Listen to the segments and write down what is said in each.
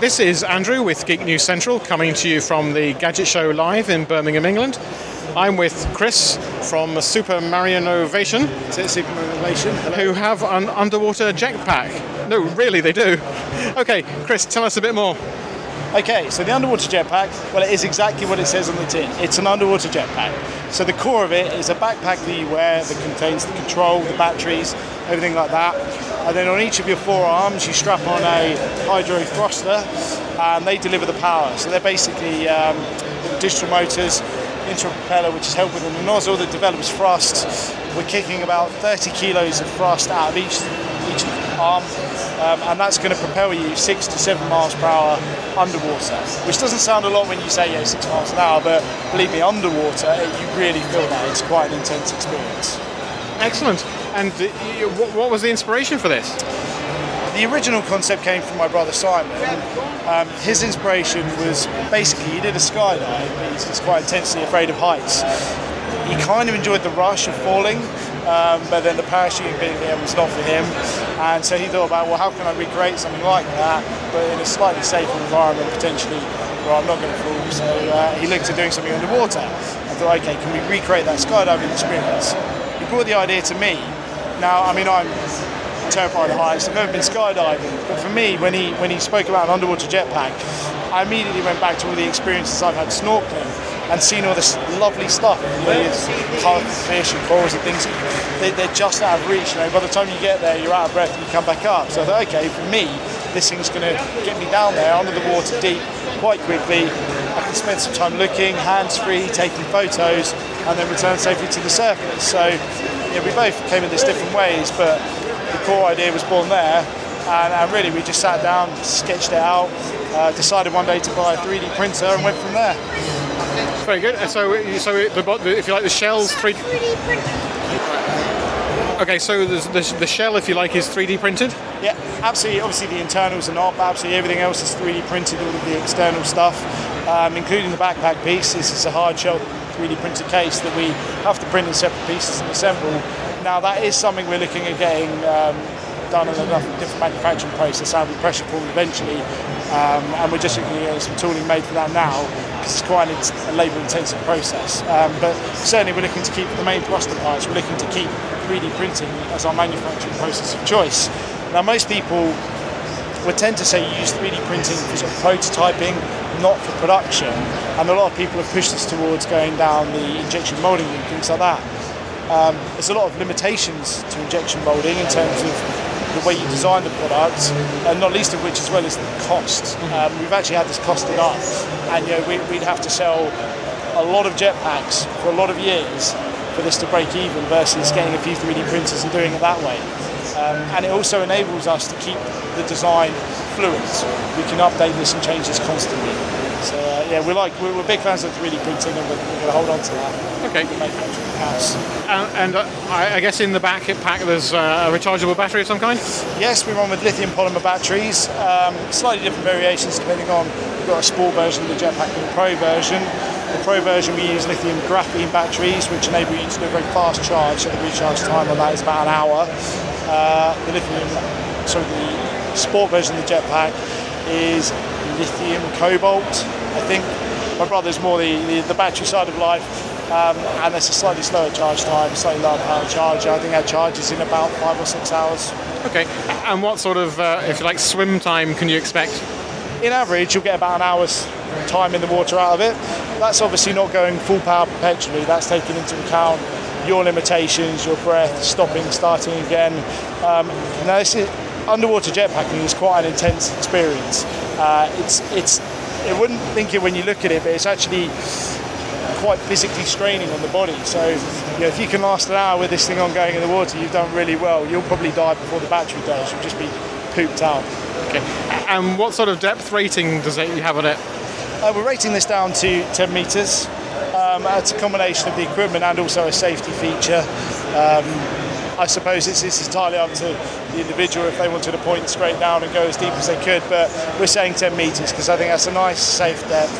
This is Andrew with Geek News Central coming to you from the Gadget Show Live in Birmingham, England. I'm with Chris from Super Mario Innovation. Is it Super Mario Innovation. Who have an underwater jetpack. No, really, they do. Okay, Chris, tell us a bit more. Okay, so the underwater jetpack, well, it is exactly what it says on the tin. It's an underwater jetpack. So the core of it is a backpack that you wear that contains the control, the batteries, everything like that. And then on each of your forearms, you strap on a hydro thruster, and they deliver the power. So they're basically um, digital motors, into a propeller, which is held within the nozzle that develops thrust. We're kicking about 30 kilos of thrust out of each each arm, um, and that's going to propel you six to seven miles per hour underwater, which doesn't sound a lot when you say yeah six miles an hour, but believe me, underwater you really feel that. It's quite an intense experience. Excellent. And uh, what was the inspiration for this? The original concept came from my brother Simon. Um, his inspiration was basically he did a skydive, but he's, quite intensely afraid of heights. He kind of enjoyed the rush of falling, um, but then the parachuting bit there was not for him. And so he thought about, well, how can I recreate something like that, but in a slightly safer environment potentially where I'm not going to fall. So uh, he looked at doing something underwater. I thought, okay, can we recreate that skydiving experience? He brought the idea to me. Now, I mean, I'm terrified of heights. I've never been skydiving, but for me, when he when he spoke about an underwater jetpack, I immediately went back to all the experiences I've had snorkeling and seen all this lovely stuff. You know, fish and corals and things. They, are just out of reach. You know, by the time you get there, you're out of breath and you come back up. So I thought, okay, for me, this thing's going to get me down there under the water deep quite quickly. I can spend some time looking, hands free, taking photos, and then return safely to the surface. So yeah, we both came in this different ways, but the core idea was born there. And, and really, we just sat down, sketched it out, uh, decided one day to buy a 3D printer, and went from there. Very good. And so, so the, if you like, the shells 3D. Okay, so the, the, the, shell, if you like, is 3D printed? Yeah, absolutely. Obviously, the internals are not, but absolutely everything else is 3D printed, all of the external stuff, um, including the backpack piece. This is a hard shell 3D printed case that we have to print in separate pieces and assemble now that is something we're looking at getting um, done in a different manufacturing process. I'll be pressure formed eventually, um, and we're just looking at some tooling made for that now because it's quite a labour-intensive process. Um, but certainly, we're looking to keep the main thruster parts. We're looking to keep 3D printing as our manufacturing process of choice. Now, most people would tend to say use 3D printing for sort of prototyping, not for production. And a lot of people have pushed us towards going down the injection molding and things like that. Um, there's a lot of limitations to injection molding in terms of the way you design the product, and not least of which as well is the cost. Um, we've actually had this costed up, and you know, we, would have to sell a lot of jetpacks for a lot of years for this to break even versus getting a few 3D printers and doing it that way. Um, and it also enables us to keep the design fluid. We can update this and change this constantly. So uh, yeah, we're like we're, we're, big fans of 3D printing, and we're, we're going to hold on to that. Okay. House. And, and uh, I, I, guess in the back pack there's uh, a rechargeable battery of some kind. Yes, we run with lithium polymer batteries. Um, slightly different variations depending on. We've got a sport version of the jetpack and the pro version. The pro version we use lithium graphene batteries, which enable you to do a very fast charge. So the recharge time on that is about an hour. Uh, the lithium, sorry, the sport version of the jetpack is lithium cobalt, I think. My brother's more the, the, the battery side of life, um, and it's a slightly slower charge time, slightly lower power charger. I think that charges in about five or six hours. Okay, and what sort of, uh, if you like, swim time can you expect? In average, you'll get about an hour's time in the water out of it. That's obviously not going full power perpetually. That's taking into account your limitations, your breath, stopping, starting again. Um, now, this is, underwater jetpacking is quite an intense experience. Uh, it's it's it wouldn't think it when you look at it, but it's actually quite physically straining on the body. So you know, if you can last an hour with this thing on going in the water, you've done really well. You'll probably die before the battery does. You'll just be pooped out. Okay. And what sort of depth rating does it have on it? Uh, we're rating this down to 10 metres. Um, it's a combination of the equipment and also a safety feature. Um, I suppose it's, it's entirely up to the individual if they wanted to point straight down and go as deep as they could, but we're saying 10 metres because I think that's a nice, safe depth.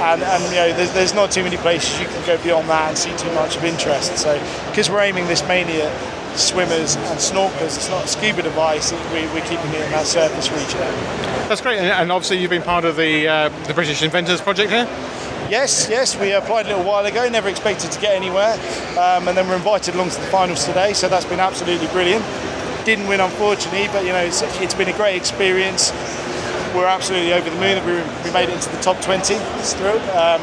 And, and you know, there's, there's not too many places you can go beyond that and see too much of interest. So, because we're aiming this mainly at swimmers and snorkelers. It's not a scuba device. We, are keeping it in that surface region. That's great. And obviously, you've been part of the uh, the British Inventors Project here. Yes, yes, we applied a little while ago. Never expected to get anywhere, um, and then we're invited along to the finals today. So that's been absolutely brilliant. Didn't win, unfortunately, but you know it's, it's been a great experience. We're absolutely over the moon that we, we made it into the top 20. It's thrilled. Um,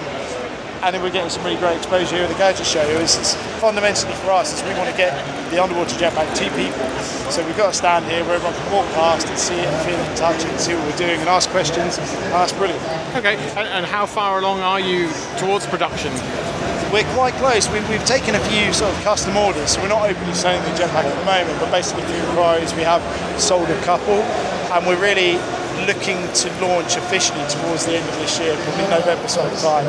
and then we're getting some really great exposure here at the Gadget Show. It's, it's fundamentally for us is we want to get the underwater jetpack to people. So we've got to stand here where everyone can walk past and see it and feel it and touch it and see what we're doing and ask questions. And that's brilliant. Okay, and, and how far along are you towards production? We're quite close. We, have taken a few sort of custom orders, so we're not openly selling the jetpack at the moment, but basically through inquiries we have sold a couple, and we're really looking to launch officially towards the end of this year, probably November sort of time.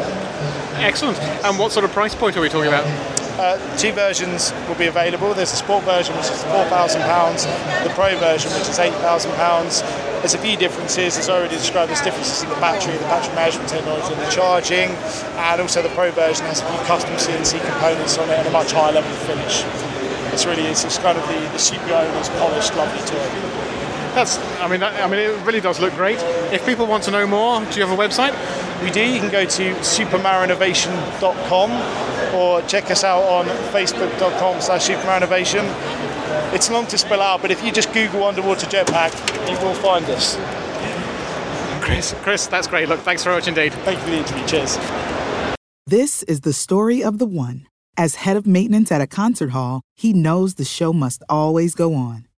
Excellent. And what sort of price point are we talking about? Uh, two versions will be available. There's a sport version which is £4,000, the pro version which is £8,000. There's a few differences, as I already described, there's differences in the battery, the battery management technology and the charging, and also the pro version has a few custom CNC components on it and a much higher level of finish. It's really, it's, it's kind of the, the CPO owner's polished, lovely toy. That's, I mean, that, I mean, it really does look great. If people want to know more, do you have a website? We do. You can go to supermarinnovation.com or check us out on facebook.com slash supermarinnovation. It's long to spell out, but if you just Google underwater jetpack, you will find us. Chris, Chris, that's great. Look, thanks very much indeed. Thank you for the interview. Cheers. This is the story of the one. As head of maintenance at a concert hall, he knows the show must always go on.